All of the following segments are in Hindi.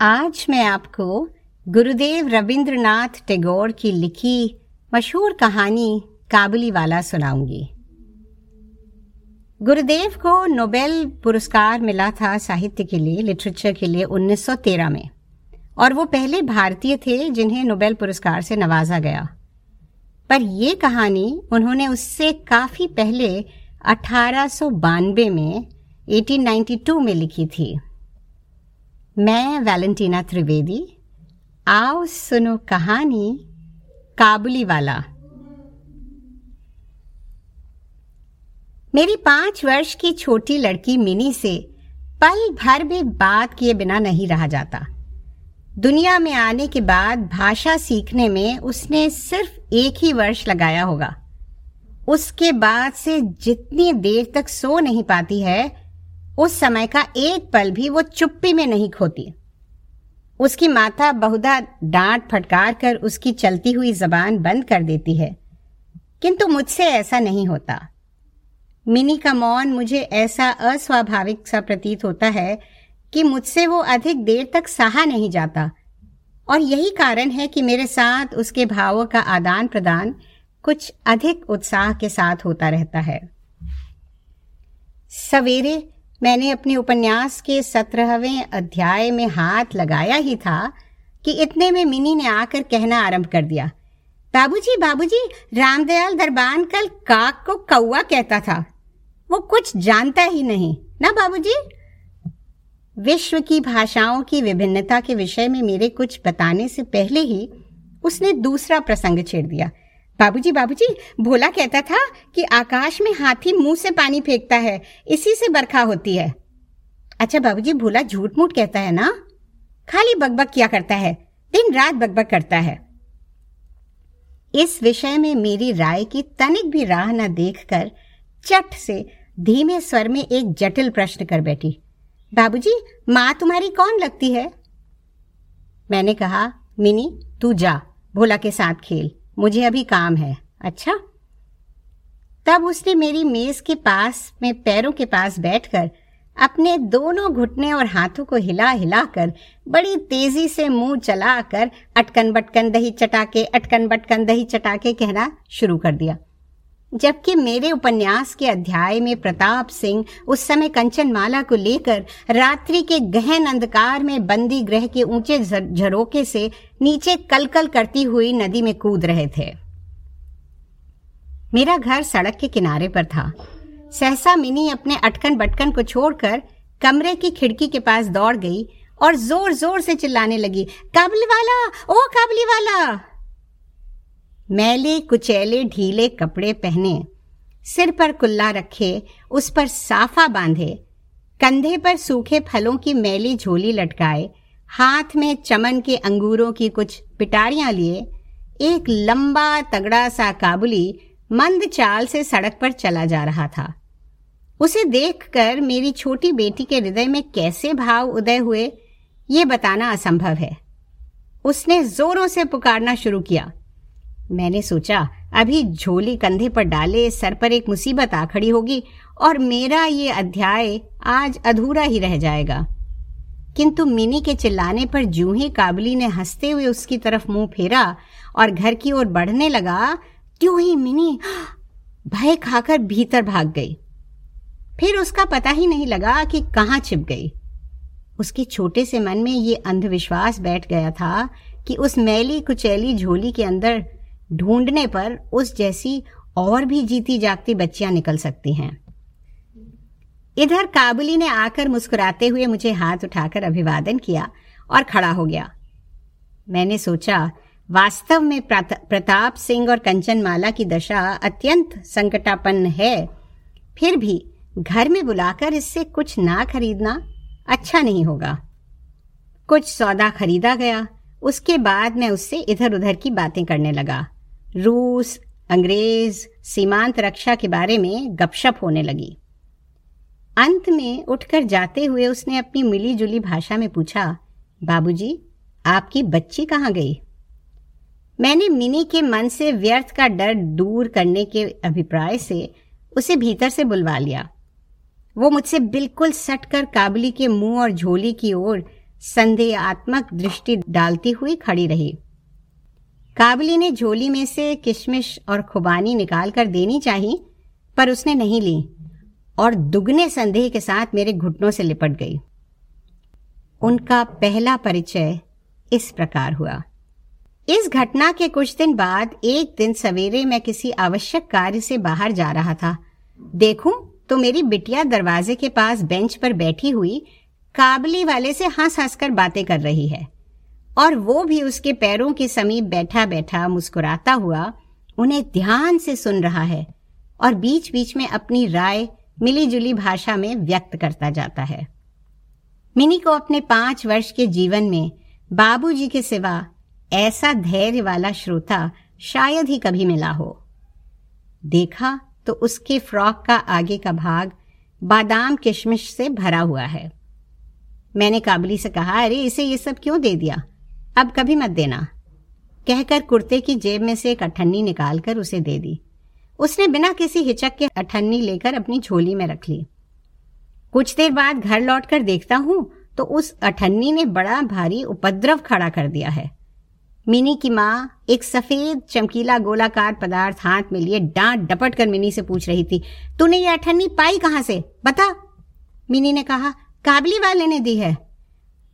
आज मैं आपको गुरुदेव रविंद्रनाथ टैगोर की लिखी मशहूर कहानी काबुली वाला सुनाऊँगी। गुरुदेव को नोबेल पुरस्कार मिला था साहित्य के लिए, लिटरेचर के लिए 1913 में, और वो पहले भारतीय थे जिन्हें नोबेल पुरस्कार से नवाजा गया। पर ये कहानी उन्होंने उससे काफ़ी पहले अठारह सौ बानवे में 1892 में लिखी थी। मैं वैलेंटीना त्रिवेदी, आओ सुनो कहानी काबुली वाला। मेरी पाँच वर्ष की छोटी लड़की मिनी से पल भर भी बात किए बिना नहीं रहा जाता। दुनिया में आने के बाद भाषा सीखने में उसने सिर्फ़ एक ही वर्ष लगाया होगा। उसके बाद से जितनी देर तक सो नहीं पाती है उस समय का एक पल भी वो चुप्पी में नहीं खोती। उसकी माता बहुधा डांट फटकार कर उसकी चलती हुई जबान बंद कर देती है। किंतु मुझसे ऐसा नहीं होता। मिनी का मौन मुझे ऐसा अस्वाभाविक सा प्रतीत होता है कि मुझसे वो अधिक देर तक सहा नहीं जाता। और यही कारण है कि मेरे साथ उसके भावों का आदान प्रदान कुछ अधिक उत्साह के साथ होता रहता है। सवेरे मैंने अपने उपन्यास के सत्रहवें अध्याय में हाथ लगाया ही था कि इतने में मिनी ने आकर कहना आरंभ कर दिया। बाबूजी बाबूजी, रामदयाल दरबान कल काक को कौआ कहता था। वो कुछ जानता ही नहीं, ना बाबूजी? विश्व की भाषाओं की विभिन्नता के विषय में मेरे कुछ बताने से पहले ही उसने दूसरा प्रसंग छेड़ दिया। बाबूजी बाबूजी, भोला कहता था कि आकाश में हाथी मुँह से पानी फेंकता है, इसी से बरखा होती है। अच्छा बाबूजी, भोला झूठ मूठ कहता है ना? खाली बकबक किया करता है दिन रात बकबक करता है। इस विषय में मेरी राय की तनिक भी राह न देखकर चट से धीमे स्वर में एक जटिल प्रश्न कर बैठी। बाबूजी, माँ तुम्हारी कौन लगती है? मैंने कहा, मिनी, तू जा, भोला के साथ खेल। मुझे अभी काम है। अच्छा? तब उसने मेरी मेज के पास, में पैरों के पास बैठकर अपने दोनों घुटने और हाथों को हिला हिला कर बड़ी तेज़ी से मुँह चलाकर अटकन बटकन दही चटाके, अटकन बटकन दही चटाके कहना शुरू कर दिया। जबकि मेरे उपन्यास के अध्याय में प्रताप सिंह उस समय कंचन माला को लेकर रात्रि के गहन अंधकार में बंदी ग्रह के ऊँचे झरोके से नीचे कलकल करती हुई नदी में कूद रहे थे। मेरा घर सड़क के किनारे पर था। सहसा मिनी अपने अटकन बटकन को छोड़कर कमरे की खिड़की के पास दौड़ गई और ज़ोर ज़ोर से चिल्लाने लगी, काबली वाला! ओ काबली वाला! मैले कुचैले ढीले कपड़े पहने, सिर पर कुल्ला रखे, उस पर साफा बांधे, कंधे पर सूखे फलों की मैली झोली लटकाए, हाथ में चमन के अंगूरों की कुछ पिटारियाँ लिए, एक लंबा तगड़ा सा काबुली मंद चाल से सड़क पर चला जा रहा था। उसे देखकर मेरी छोटी बेटी के हृदय में कैसे भाव उदय हुए, ये बताना असंभव है। उसने जोरों से पुकारना शुरू किया। मैंने सोचा, अभी झोली कंधे पर डाले सर पर एक मुसीबत आ खड़ी होगी और मेरा ये अध्याय आज अधूरा ही रह जाएगा। किंतु मिनी के चिल्लाने पर जूं ही काबली ने हँसते हुए उसकी तरफ़ मुँह फेरा और घर की ओर बढ़ने लगा, त्यों ही मिनी भय खाकर भीतर भाग गई। फिर उसका पता ही नहीं लगा कि कहाँ छिप गई। उसके छोटे से मन में ये अंधविश्वास बैठ गया था कि उस मैली कुचैली झोली के अंदर ढूँढने पर उस जैसी और भी जीती जागती बच्चियाँ निकल सकती हैं। इधर काबुली ने आकर मुस्कुराते हुए मुझे हाथ उठाकर अभिवादन किया और खड़ा हो गया। मैंने सोचा, वास्तव में प्रताप सिंह और कंचनमाला की दशा अत्यंत संकटापन्न है। फिर भी घर में बुलाकर इससे कुछ ना खरीदना अच्छा नहीं होगा। कुछ सौदा खरीदा गया, उसके बाद मैं उससे इधर उधर की बातें करने लगा। रूस अंग्रेज़ सीमांत रक्षा के बारे में गपशप होने लगी। अंत में उठकर जाते हुए उसने अपनी मिली जुली भाषा में पूछा बाबूजी, आपकी बच्ची कहाँ गई? मैंने मिनी के मन से व्यर्थ का डर दूर करने के अभिप्राय से उसे भीतर से बुलवा लिया। वो मुझसे बिल्कुल सटकर काबली के मुँह और झोली की ओर संदेहात्मक दृष्टि डालती हुई खड़ी रही। काबली ने झोली में से किशमिश और खुबानी निकाल कर देनी चाहिए पर उसने नहीं ली और दुगने संदेह के साथ मेरे घुटनों से लिपट गई। उनका पहला परिचय इस प्रकार हुआ। इस घटना के कुछ दिन बाद एक दिन सवेरे मैं किसी आवश्यक कार्य से बाहर जा रहा था। देखूँ तो मेरी बिटिया दरवाजे के पास बेंच पर बैठी हुई काबली वाले से हंस हंस कर बातें कर रही है। और वो भी उसके पैरों के समीप बैठा बैठा मुस्कुराता हुआ उन्हें ध्यान से सुन रहा है और बीच बीच में अपनी राय मिली जुली भाषा में व्यक्त करता जाता है। मिनी को अपने पाँच वर्ष के जीवन में बाबूजी के सिवा ऐसा धैर्य वाला श्रोता शायद ही कभी मिला हो। देखा तो उसके फ्रॉक का आगे का भाग बादाम किशमिश से भरा हुआ है। मैंने काबली से कहा, अरे, इसे ये सब क्यों दे दिया? अब कभी मत देना। कहकर कुर्ते की जेब में से एक अठन्नी निकालकर उसे दे दी। उसने बिना किसी हिचक के अठन्नी लेकर अपनी झोली में रख ली। कुछ देर बाद घर लौटकर देखता हूँ तो उस अठन्नी ने बड़ा भारी उपद्रव खड़ा कर दिया है। मिनी की माँ एक सफ़ेद चमकीला गोलाकार पदार्थ हाथ में लिए डांट डपट कर मिनी से पूछ रही थी, तूने ये अठन्नी पाई कहाँ से? बता। मिनी ने कहा, काबली वाले ने दी है।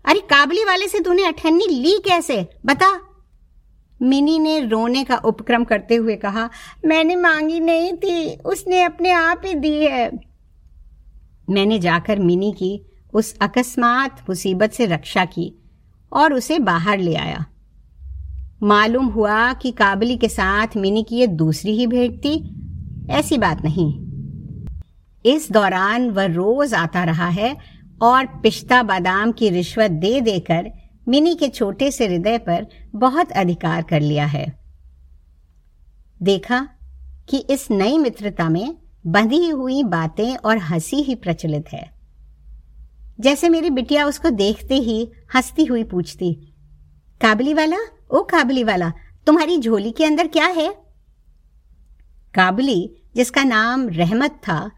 अरे काबली वाले से तूने अठन्नी ली कैसे? बता। मिनी ने रोने का उपक्रम करते हुए कहा, मैंने मांगी नहीं थी, उसने अपने आप ही दी है। मैंने जाकर मिनी की उस अकस्मात मुसीबत से रक्षा की और उसे बाहर ले आया। मालूम हुआ कि काबली के साथ मिनी की ये दूसरी ही भेंट थी। ऐसी बात नहीं। इस दौरान वह रोज आता रहा है और पिस्ता बादाम की रिश्वत दे देकर मिनी के छोटे से हृदय पर बहुत अधिकार कर लिया है। देखा कि इस नई मित्रता में बंधी हुई बातें और हँसी ही प्रचलित है। जैसे मेरी बिटिया उसको देखते ही हंसती हुई पूछती, काबली वाला? ओ काबली वाला, तुम्हारी झोली के अंदर क्या है? काबली, जिसका नाम रहमत था,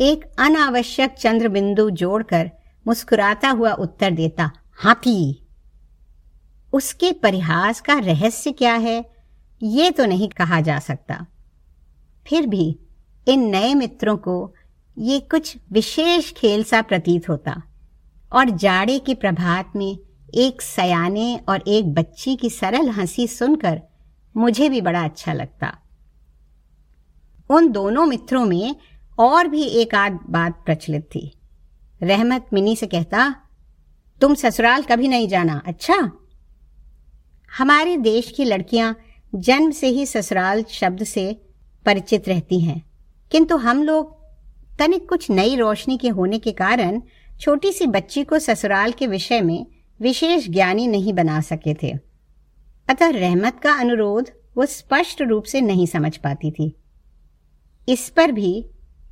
एक अनावश्यक चंद्र बिंदु जोड़कर मुस्कुराता हुआ उत्तर देता, हाथी, उसके परिहास का रहस्य क्या है? ये तो नहीं कहा जा सकता। फिर भी इन नए मित्रों को ये कुछ विशेष खेल सा प्रतीत होता और जाड़े के प्रभात में एक सयाने और एक बच्ची की सरल हँसी सुनकर मुझे भी बड़ा अच्छा लगता। उन दोनों मित्रों में और भी एक आध बात प्रचलित थी। रहमत मिनी से कहता, तुम ससुराल कभी नहीं जाना अच्छा? हमारे देश की लड़कियाँ जन्म से ही ससुराल शब्द से परिचित रहती हैं। किंतु हम लोग तनिक कुछ नई रोशनी के होने के कारण छोटी सी बच्ची को ससुराल के विषय में विशेष ज्ञानी नहीं बना सके थे। अतः रहमत का अनुरोध वो स्पष्ट रूप से नहीं समझ पाती थी। इस पर भी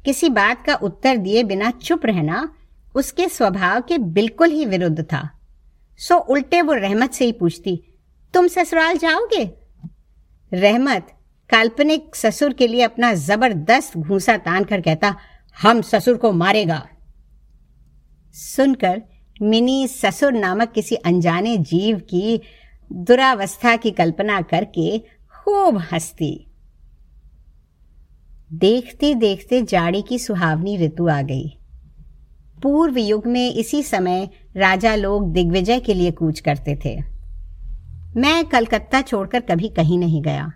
किसी बात का उत्तर दिए बिना चुप रहना उसके स्वभाव के बिल्कुल ही विरुद्ध था। सो उल्टे वो रहमत से ही पूछती, तुम ससुराल जाओगे? रहमत काल्पनिक ससुर के लिए अपना ज़बरदस्त घूसा तान कर कहता, हम ससुर को मारेगा। सुनकर मिनी ससुर नामक किसी अनजाने जीव की दुरावस्था की कल्पना करके खूब हंसती। देखते देखते जाड़ी की सुहावनी ऋतु आ गई। पूर्व युग में इसी समय राजा लोग दिग्विजय के लिए कूच करते थे। मैं कलकत्ता छोड़कर कभी कहीं नहीं गया।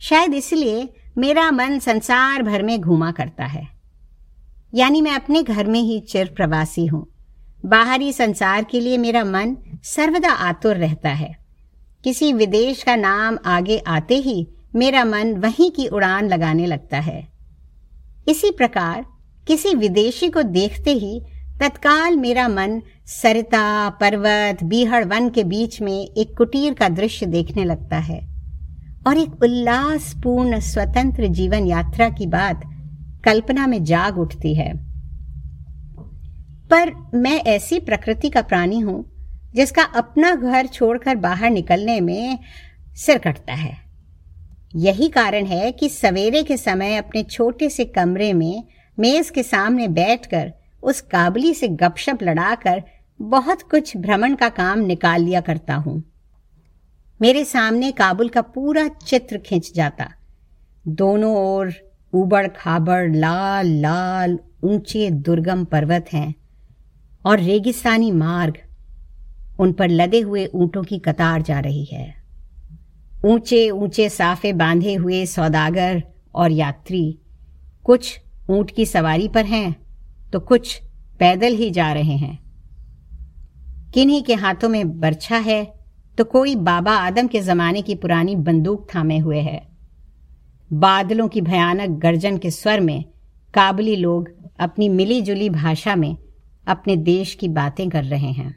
शायद इसलिए मेरा मन संसार भर में घूमा करता है। यानी मैं अपने घर में ही चिर प्रवासी हूँ। बाहरी संसार के लिए मेरा मन सर्वदा आतुर रहता है। किसी विदेश का नाम आगे आते ही मेरा मन वहीं की उड़ान लगाने लगता है। इसी प्रकार किसी विदेशी को देखते ही तत्काल मेरा मन सरिता, पर्वत, बीहड़ वन के बीच में एक कुटीर का दृश्य देखने लगता है और एक उल्लासपूर्ण स्वतंत्र जीवन यात्रा की बात कल्पना में जाग उठती है। पर मैं ऐसी प्रकृति का प्राणी हूँ जिसका अपना घर छोड़कर बाहर निकलने में सिर कटता है। यही कारण है कि सवेरे के समय अपने छोटे से कमरे में मेज के सामने बैठकर उस काबली से गपशप लड़ाकर बहुत कुछ भ्रमण का काम निकाल लिया करता हूँ। मेरे सामने काबुल का पूरा चित्र खिंच जाता। दोनों ओर उबड़ खाबड़ लाल लाल ऊँचे दुर्गम पर्वत हैं और रेगिस्तानी मार्ग उन पर लदे हुए ऊंटों की कतार जा रही है। ऊँचे ऊँचे साफे बांधे हुए सौदागर और यात्री कुछ ऊँट की सवारी पर हैं तो कुछ पैदल ही जा रहे हैं। किन्हीं के हाथों में बर्छा है तो कोई बाबा आदम के जमाने की पुरानी बंदूक थामे हुए है। बादलों की भयानक गर्जन के स्वर में काबली लोग अपनी मिली जुली भाषा में अपने देश की बातें कर रहे हैं।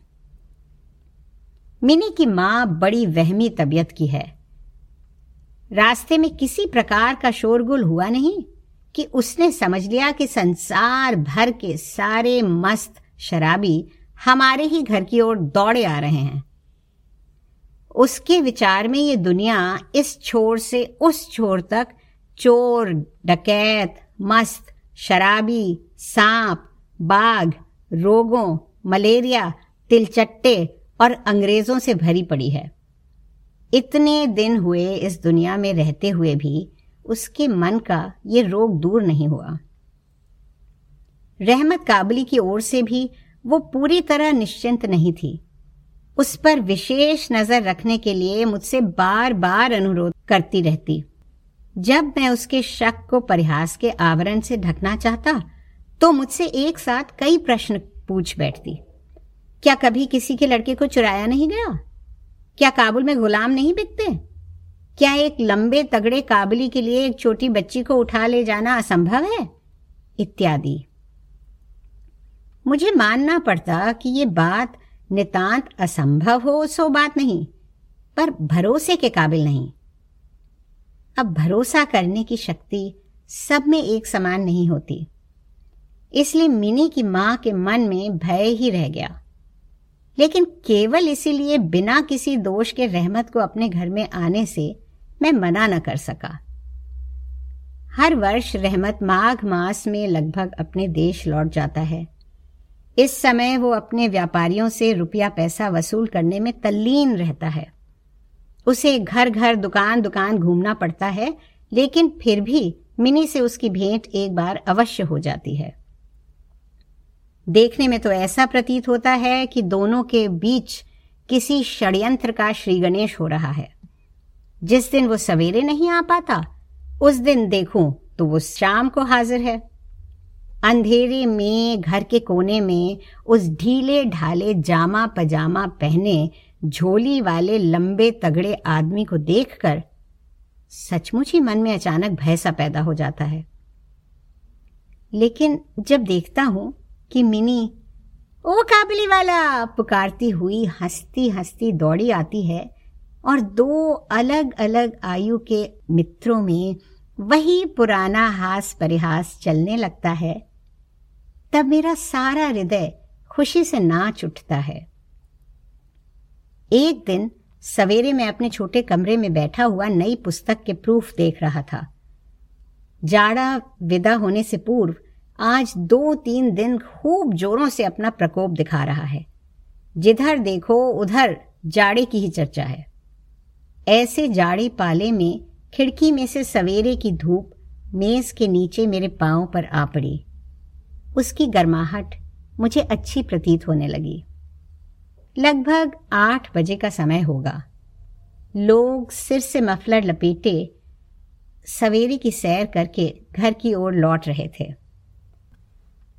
मिनी की माँ बड़ी वहमी तबीयत की है। रास्ते में किसी प्रकार का शोरगुल हुआ नहीं? कि उसने समझ लिया कि संसार भर के सारे मस्त शराबी हमारे ही घर की ओर दौड़े आ रहे हैं। उसके विचार में ये दुनिया इस छोर से उस छोर तक चोर, डकैत, मस्त, शराबी, सांप, बाघ, रोगों, मलेरिया, तिलचट्टे और अंग्रेज़ों से भरी पड़ी है। इतने दिन हुए इस दुनिया में रहते हुए भी उसके मन का ये रोग दूर नहीं हुआ। रहमत काबली की ओर से भी वो पूरी तरह निश्चिंत नहीं थी। उस पर विशेष नज़र रखने के लिए मुझसे बार बार अनुरोध करती रहती। जब मैं उसके शक को परिहास के आवरण से ढकना चाहता तो मुझसे एक साथ कई प्रश्न पूछ बैठती। क्या कभी किसी के लड़के को चुराया नहीं गया? क्या काबुल में गुलाम नहीं बिकते? क्या एक लंबे तगड़े काबली के लिए एक छोटी बच्ची को उठा ले जाना असंभव है? इत्यादि। मुझे मानना पड़ता कि ये बात नितांत असंभव हो, सो बात नहीं, पर भरोसे के काबिल नहीं। अब भरोसा करने की शक्ति सब में एक समान नहीं होती। इसलिए मिनी की माँ के मन में भय ही रह गया। लेकिन केवल इसीलिए बिना किसी दोष के रहमत को अपने घर में आने से मैं मना न कर सका। हर वर्ष रहमत माघ मास में लगभग अपने देश लौट जाता है। इस समय वो अपने व्यापारियों से रुपया पैसा वसूल करने में तल्लीन रहता है। उसे घर घर दुकान दुकान घूमना पड़ता है, लेकिन फिर भी मिनी से उसकी भेंट एक बार अवश्य हो जाती है। देखने में तो ऐसा प्रतीत होता है कि दोनों के बीच किसी षड्यंत्र का श्री गणेश हो रहा है। जिस दिन वो सवेरे नहीं आ पाता, उस दिन देखूँ तो वो शाम को हाजिर है। अंधेरे में, घर के कोने में उस ढीले ढाले जामा पजामा पहने झोली वाले लंबे तगड़े आदमी को देखकर सचमुच ही मन में अचानक भय सा पैदा हो जाता है। लेकिन जब देखता हूँ कि मिनी, ओ काबली वाला! पुकारती हुई हंसती हंसती दौड़ी आती है और दो अलग अलग आयु के मित्रों में वही पुराना हास परिहास चलने लगता है। तब मेरा सारा हृदय खुशी से नाच उठता है। एक दिन सवेरे में अपने छोटे कमरे में बैठा हुआ नई पुस्तक के प्रूफ देख रहा था। जाड़ा विदा होने से पूर्व आज दो तीन दिन खूब जोरों से अपना प्रकोप दिखा रहा है। जिधर देखो, उधर जाड़े की ही चर्चा है। ऐसे जाड़े पाले में खिड़की में से सवेरे की धूप मेज के नीचे मेरे पाँव पर आ पड़ी। उसकी गर्माहट मुझे अच्छी प्रतीत होने लगी। लगभग आठ बजे का समय होगा। लोग सिर से मफलर लपेटे सवेरे की सैर करके घर की ओर लौट रहे थे।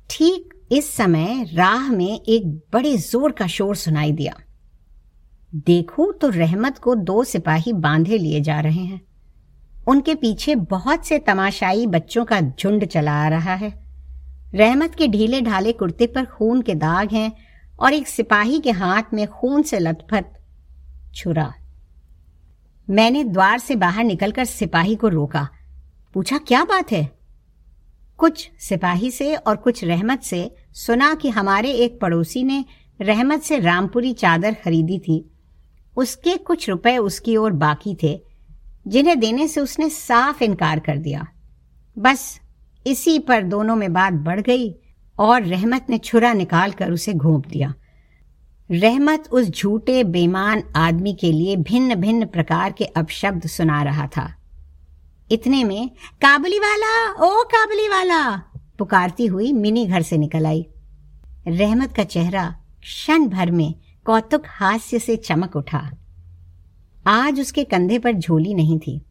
ठीक इस समय राह में एक बड़े ज़ोर का शोर सुनाई दिया। देखो तो रहमत को दो सिपाही बांधे लिए जा रहे हैं। उनके पीछे बहुत से तमाशाई बच्चों का झुंड चला आ रहा है। रहमत के ढीले ढाले कुर्ते पर खून के दाग हैं और एक सिपाही के हाथ में खून से लथपथ छुरा। मैंने द्वार से बाहर निकलकर सिपाही को रोका। पूछा, क्या बात है? कुछ सिपाही से और कुछ रहमत से सुना कि हमारे एक पड़ोसी ने रहमत से रामपुरी चादर खरीदी थी। उसके कुछ रुपए उसकी ओर बाकी थे, जिन्हें देने से उसने साफ़ इनकार कर दिया। बस इसी पर दोनों में बात बढ़ गई और रहमत ने छुरा निकाल कर उसे घोंप दिया। रहमत उस झूठे बेमान आदमी के लिए भिन्न भिन्न प्रकार के अपशब्द सुना रहा था। इतने में काबुली वाला ओ काबुली वाला पुकारती हुई मिनी घर से निकल आई। रहमत का चेहरा क्षण भर में कौतुक हास्य से चमक उठा। आज उसके कंधे पर झोली नहीं थी।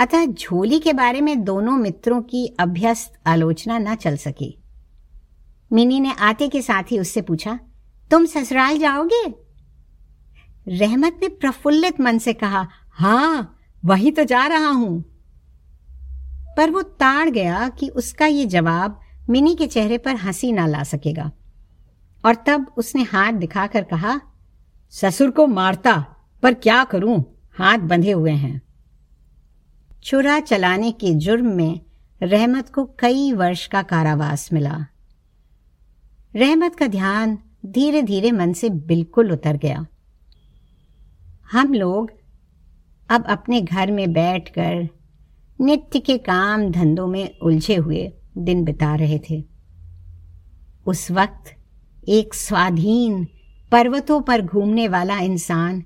अतः झोली के बारे में दोनों मित्रों की अभ्यस्त आलोचना न चल सकी। मिनी ने आते के साथ ही उससे पूछा, तुम ससुराल जाओगे? रहमत ने प्रफुल्लित मन से कहा, हाँ, वही तो जा रहा हूँ। पर वो ताड़ गया कि उसका ये जवाब मिनी के चेहरे पर हँसी ना ला सकेगा। और तब उसने हाथ दिखाकर कहा, ससुर को मारता, पर क्या करूँ? हाथ बंधे हुए हैं। चुरा चलाने के जुर्म में रहमत को कई वर्ष का कारावास मिला। रहमत का ध्यान धीरे धीरे मन से बिल्कुल उतर गया। हम लोग अब अपने घर में बैठकर नित्य के काम धंधों में उलझे हुए दिन बिता रहे थे। उस वक्त एक स्वाधीन पर्वतों पर घूमने वाला इंसान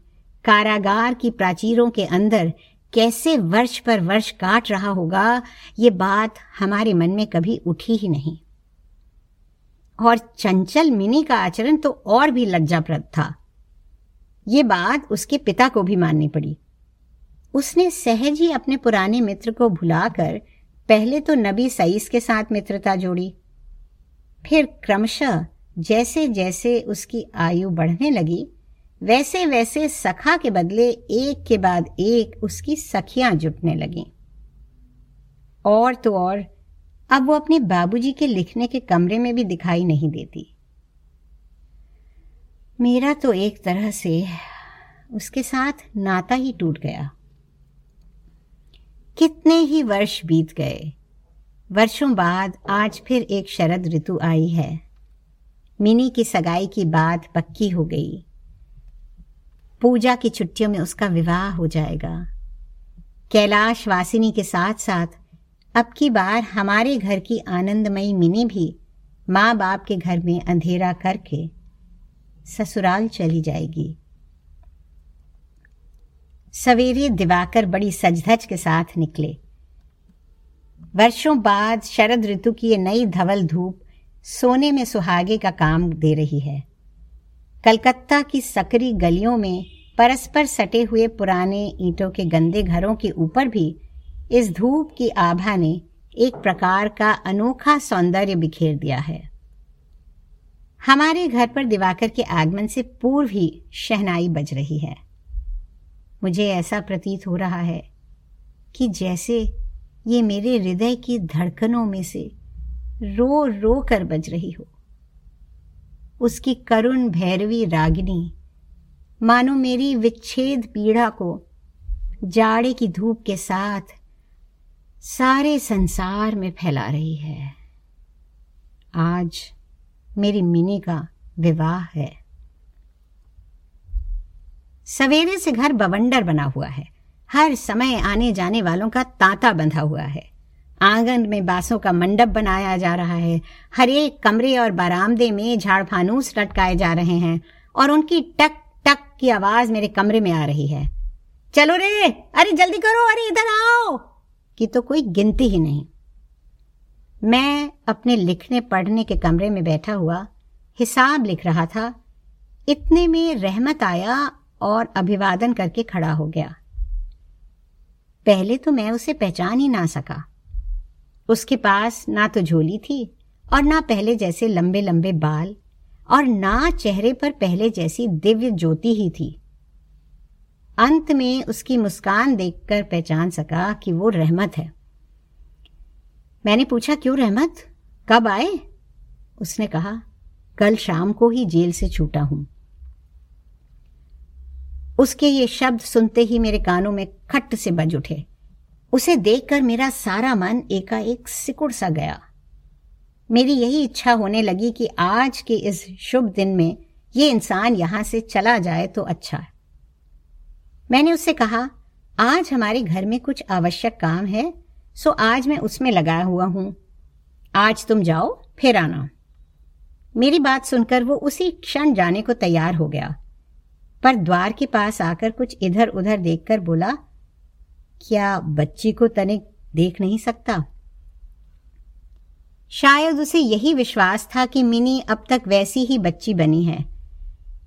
कारागार की प्राचीरों के अंदर कैसे वर्ष पर वर्ष काट रहा होगा, ये बात हमारे मन में कभी उठी ही नहीं। और चंचल मिनी का आचरण तो और भी लज्जाप्रद था। ये बात उसके पिता को भी माननी पड़ी। उसने सहज ही अपने पुराने मित्र को भुलाकर पहले तो नबी सईस के साथ मित्रता जोड़ी। फिर क्रमशः जैसे जैसे उसकी आयु बढ़ने लगी, वैसे वैसे सखा के बदले एक के बाद एक उसकी सखियाँ जुटने लगीं। और तो और, अब वो अपने बाबूजी के लिखने के कमरे में भी दिखाई नहीं देती। मेरा तो एक तरह से उसके साथ नाता ही टूट गया। कितने ही वर्ष बीत गए। वर्षों बाद आज फिर एक शरद ऋतु आई है। मिनी की सगाई की बात पक्की हो गई। पूजा की छुट्टियों में उसका विवाह हो जाएगा। कैलाश वासिनी के साथ साथ अब की बार हमारे घर की आनंदमयी मिनी भी माँ बाप के घर में अंधेरा करके ससुराल चली जाएगी। सवेरे दिवाकर बड़ी सजधज के साथ निकले। वर्षों बाद शरद ऋतु की ये नई धवल धूप सोने में सुहागे का काम दे रही है। कलकत्ता की सकरी गलियों में परस्पर सटे हुए पुराने ईंटों के गंदे घरों के ऊपर भी इस धूप की आभा ने एक प्रकार का अनोखा सौंदर्य बिखेर दिया है। हमारे घर पर दिवाकर के आगमन से पूर्व ही शहनाई बज रही है। मुझे ऐसा प्रतीत हो रहा है कि जैसे ये मेरे हृदय की धड़कनों में से रो रो कर बज रही हो। उसकी करुण भैरवी रागिनी, मानो मेरी विच्छेद पीड़ा को जाड़े की धूप के साथ सारे संसार में फैला रही है। आज मेरी मिनी का विवाह है। सवेरे से घर बवंडर बना हुआ है। हर समय आने जाने वालों का तांता बंधा हुआ है। आँगन में बांसों का मंडप बनाया जा रहा है। हर एक कमरे और बरामदे में झाड़ फानूस लटकाए जा रहे हैं और उनकी टक टक की आवाज़ मेरे कमरे में आ रही है। चलो रे, अरे जल्दी करो, अरे इधर आओ। कि तो कोई गिनती ही नहीं। मैं अपने लिखने पढ़ने के कमरे में बैठा हुआ हिसाब लिख रहा था। इतने में रहमत आया और अभिवादन करके खड़ा हो गया। पहले तो मैं उसे पहचान ही ना सका। उसके पास ना तो झोली थी और ना पहले जैसे लंबे लंबे बाल और ना चेहरे पर पहले जैसी दिव्य ज्योति ही थी। अंत में उसकी मुस्कान देखकर पहचान सका कि वो रहमत है। मैंने पूछा, क्यों रहमत? कब आए? उसने कहा, कल शाम को ही जेल से छूटा हूँ। उसके ये शब्द सुनते ही मेरे कानों में खट से बज उठे। उसे देखकर मेरा सारा मन एकाएक सिकुड़ सा गया। मेरी यही इच्छा होने लगी कि आज के इस शुभ दिन में ये इंसान यहाँ से चला जाए तो अच्छा है। मैंने उससे कहा, आज हमारे घर में कुछ आवश्यक काम है, सो आज मैं उसमें लगाया हुआ हूँ। आज तुम जाओ, फिर आना। मेरी बात सुनकर वो उसी क्षण जाने को तैयार हो गया। पर द्वार के पास आकर कुछ इधर उधर देखकर बोला क्या बच्ची को तनिक देख नहीं सकता? शायद उसे यही विश्वास था कि मिनी अब तक वैसी ही बच्ची बनी है।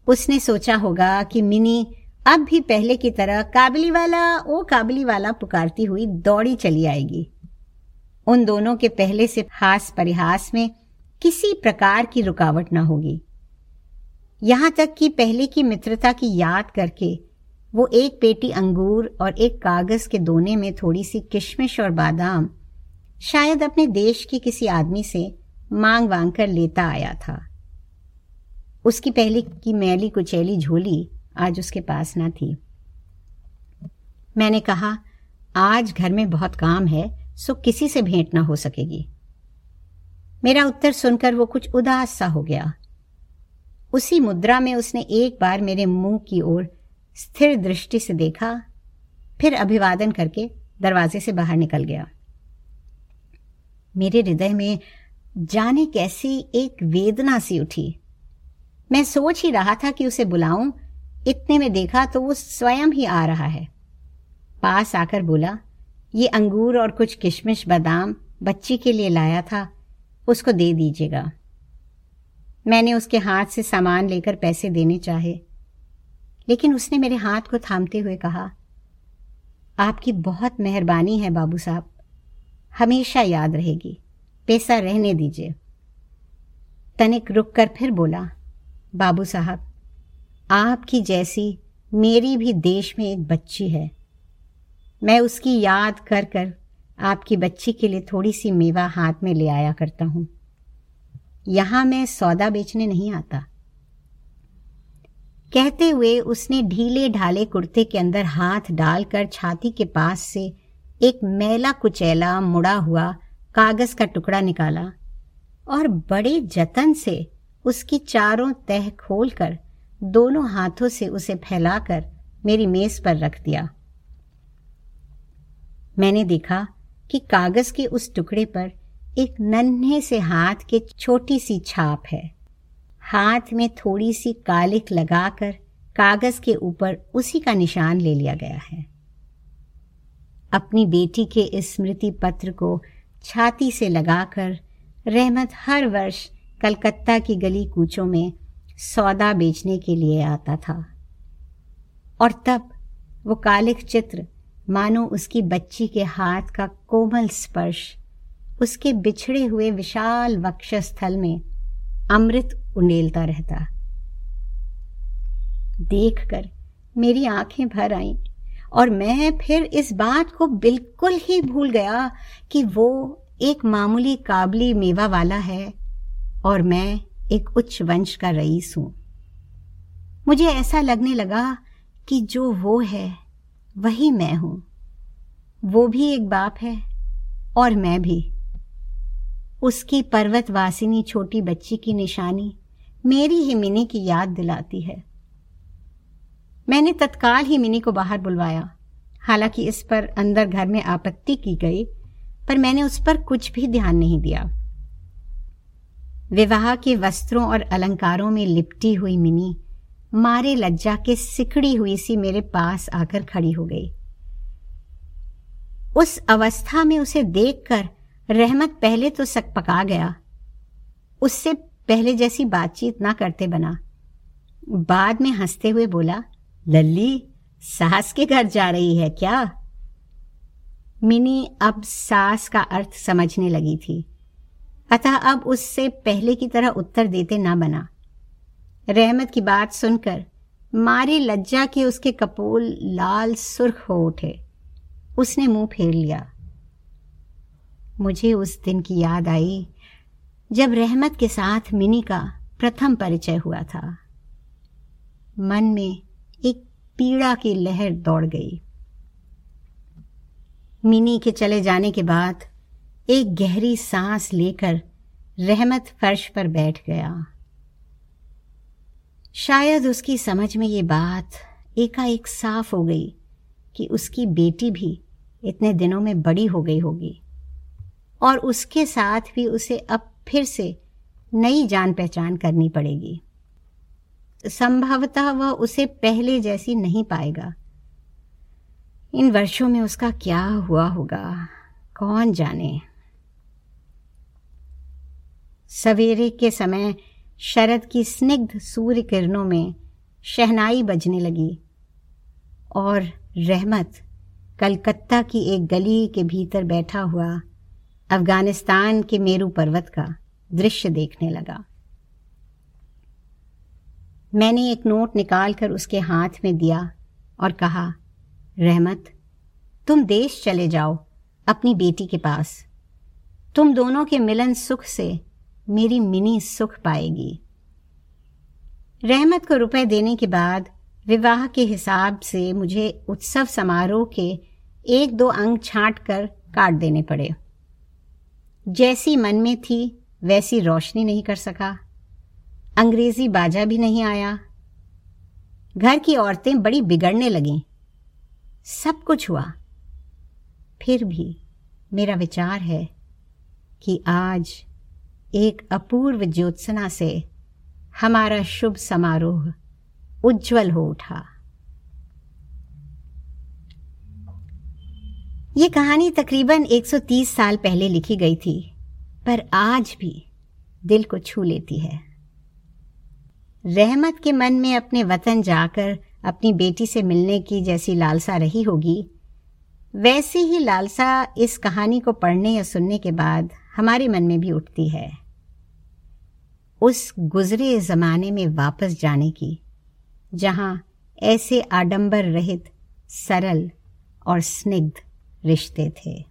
उसने सोचा होगा कि मिनी अब भी पहले की तरह काबली वाला, ओ काबली वाला पुकारती हुई दौड़ी चली आएगी। उन दोनों के पहले से हास परिहास में किसी प्रकार की रुकावट न होगी। यहाँ तक कि पहले की मित्रता की याद करके वो एक पेटी अंगूर और एक कागज़ के दोने में थोड़ी सी किशमिश और बादाम शायद अपने देश के किसी आदमी से मांग वांग कर लेता आया था। उसकी पहले की मैली कुचैली झोली आज उसके पास ना थी। मैंने कहा, आज घर में बहुत काम है, सो किसी से भेंट ना हो सकेगी। मेरा उत्तर सुनकर वो कुछ उदास सा हो गया। उसी मुद्रा में उसने एक बार मेरे मुँह की ओर स्थिर दृष्टि से देखा, फिर अभिवादन करके दरवाजे से बाहर निकल गया। मेरे हृदय में जाने कैसी एक वेदना सी उठी। मैं सोच ही रहा था कि उसे बुलाऊं, इतने में देखा तो वो स्वयं ही आ रहा है। पास आकर बोला, ये अंगूर और कुछ किशमिश बादाम बच्ची के लिए लाया था, उसको दे दीजिएगा। मैंने उसके हाथ से सामान लेकर पैसे देने चाहे लेकिन उसने मेरे हाथ को थामते हुए कहा, आपकी बहुत मेहरबानी है बाबू साहब। हमेशा याद रहेगी। पैसा रहने दीजिए। तनिक रुक कर फिर बोला, बाबू साहब, आपकी जैसी मेरी भी देश में एक बच्ची है। मैं उसकी याद कर कर आपकी बच्ची के लिए थोड़ी सी मेवा हाथ में ले आया करता हूँ। यहाँ मैं सौदा बेचने नहीं आता। कहते हुए उसने ढीले ढाले कुर्ते के अंदर हाथ डालकर छाती के पास से एक मैला कुचैला मुड़ा हुआ कागज़ का टुकड़ा निकाला और बड़े जतन से उसकी चारों तह खोलकर दोनों हाथों से उसे फैलाकर मेरी मेज पर रख दिया। मैंने देखा कि कागज़ के उस टुकड़े पर एक नन्हे से हाथ के छोटी सी छाप है। हाथ में थोड़ी सी कालिक लगाकर कागज़ के ऊपर उसी का निशान ले लिया गया है। अपनी बेटी के इस स्मृति पत्र को छाती से लगाकर रहमत हर वर्ष कलकत्ता की गली कूचों में सौदा बेचने के लिए आता था। और तब वो कालिक चित्र, मानो उसकी बच्ची के हाथ का कोमल स्पर्श, उसके बिछड़े हुए विशाल वक्षस्थल में अमृत उंडेलता रहता। देखकर मेरी आँखें भर आईं और मैं फिर इस बात को बिल्कुल ही भूल गया कि वो एक मामूली काबली मेवा वाला है और मैं एक उच्च वंश का रईस हूँ। मुझे ऐसा लगने लगा कि जो वो है, वही मैं हूँ। वो भी एक बाप है और मैं भी। उसकी पर्वतवासिनी छोटी बच्ची की निशानी मेरी ही मिनी की याद दिलाती है। मैंने तत्काल ही मिनी को बाहर बुलवाया। हालाँकि इस पर अंदर घर में आपत्ति की गई, पर मैंने उस पर कुछ भी ध्यान नहीं दिया। विवाह के वस्त्रों और अलंकारों में लिपटी हुई मिनी मारे लज्जा के सिकड़ी हुई सी मेरे पास आकर खड़ी हो गई। उस अवस्था में उसे देखकर रहमत पहले तो सक पका गया। उससे पहले जैसी बातचीत ना करते बना। बाद में हँसते हुए बोला, लल्ली, सास के घर जा रही है क्या? मिनी अब सास का अर्थ समझने लगी थी। अतः अब उससे पहले की तरह उत्तर देते ना बना। रहमत की बात सुनकर मारी लज्जा के उसके कपोल लाल सुर्ख हो उठे। उसने मुँह फेर लिया। मुझे उस दिन की याद आई, जब रहमत के साथ मिनी का प्रथम परिचय हुआ था। मन में एक पीड़ा की लहर दौड़ गई। मिनी के चले जाने के बाद एक गहरी सांस लेकर रहमत फर्श पर बैठ गया। शायद उसकी समझ में ये बात एकाएक साफ़ हो गई कि उसकी बेटी भी इतने दिनों में बड़ी हो गई होगी। और उसके साथ भी उसे अब फिर से नई जान पहचान करनी पड़ेगी। संभवतः वह उसे पहले जैसी नहीं पाएगा। इन वर्षों में उसका क्या हुआ होगा? कौन जाने? सवेरे के समय शरद की स्निग्ध सूर्य किरणों में शहनाई बजने लगी और रहमत कलकत्ता की एक गली के भीतर बैठा हुआ अफ़गानिस्तान के मेरू पर्वत का दृश्य देखने लगा। मैंने एक नोट निकालकर उसके हाथ में दिया और कहा, रहमत, तुम देश चले जाओ अपनी बेटी के पास। तुम दोनों के मिलन सुख से मेरी मिनी सुख पाएगी। रहमत को रुपए देने के बाद विवाह के हिसाब से मुझे उत्सव समारोह के एक दो अंग छांट कर काट देने पड़े। जैसी मन में थी, वैसी रोशनी नहीं कर सका। अंग्रेज़ी बाजा भी नहीं आया। घर की औरतें बड़ी बिगड़ने लगीं। सब कुछ हुआ। फिर भी मेरा विचार है कि आज एक अपूर्व ज्योत्सना से हमारा शुभ समारोह उज्जवल हो उठा। ये कहानी तकरीबन 130 साल पहले लिखी गई थी, पर आज भी दिल को छू लेती है। रहमत के मन में अपने वतन जाकर अपनी बेटी से मिलने की जैसी लालसा रही होगी, वैसी ही लालसा इस कहानी को पढ़ने या सुनने के बाद हमारे मन में भी उठती है। उस गुजरे जमाने में वापस जाने की, जहाँ ऐसे आडंबर रहित, सरल और स्निग्ध रिश्ते थे।